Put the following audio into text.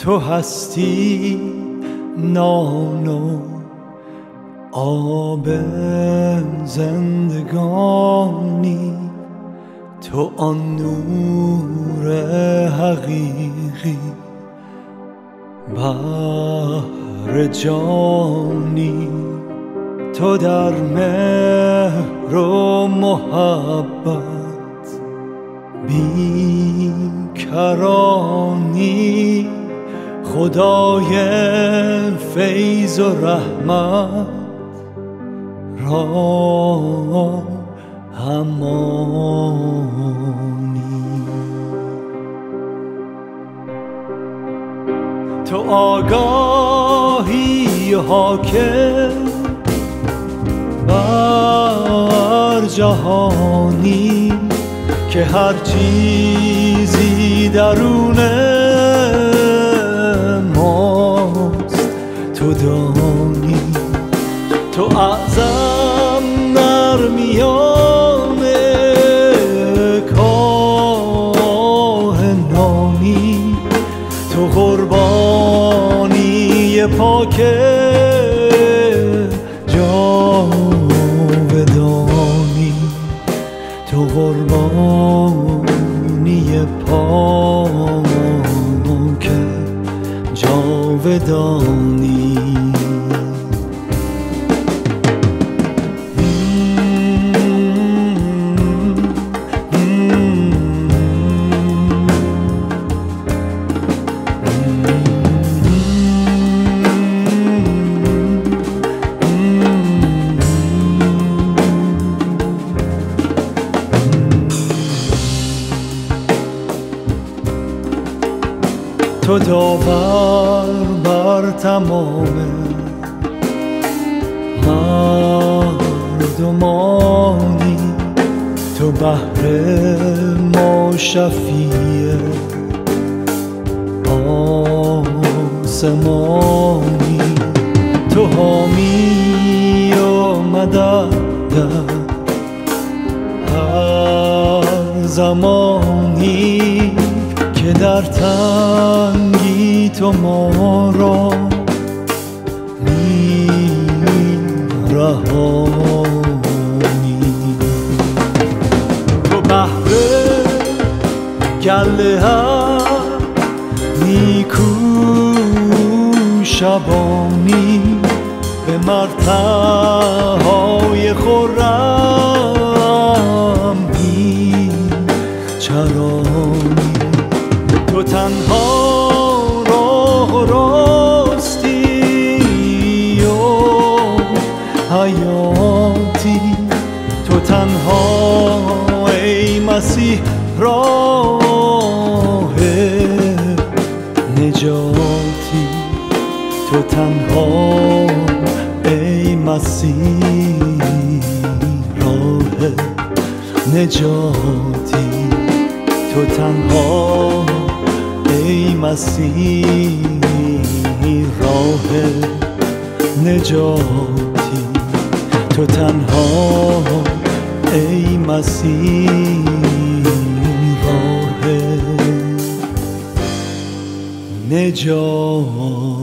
تو هستی نان و آب زندگانی. تو آن نور حقیقی بهر جانی. تو در مهر و محبت بیکرانی. خدای فیض و رحمت را همانی. تو آگاهی حاکم بر جهانی که هر چیزی درون تو دانی. تو اعظم در میان کاهنانی تو قربانی پاک جاودانی تو قربانی پاک جاودانی تو داور بر تمام مردمانی تو بهر ما شفیع آسمانی. تو حامی و مدد هر زمانی که در تنگی تو ما را می رهانی. تو بهره گله نیکو شبانی به مرتهای خورم. تو تنها ای مسیح راه نجاتی. تو تنها ای مسیح راه نجاتی. تو تنها ای مسیح راه نجاتی. تو تنها ای مسیح راه نجاتی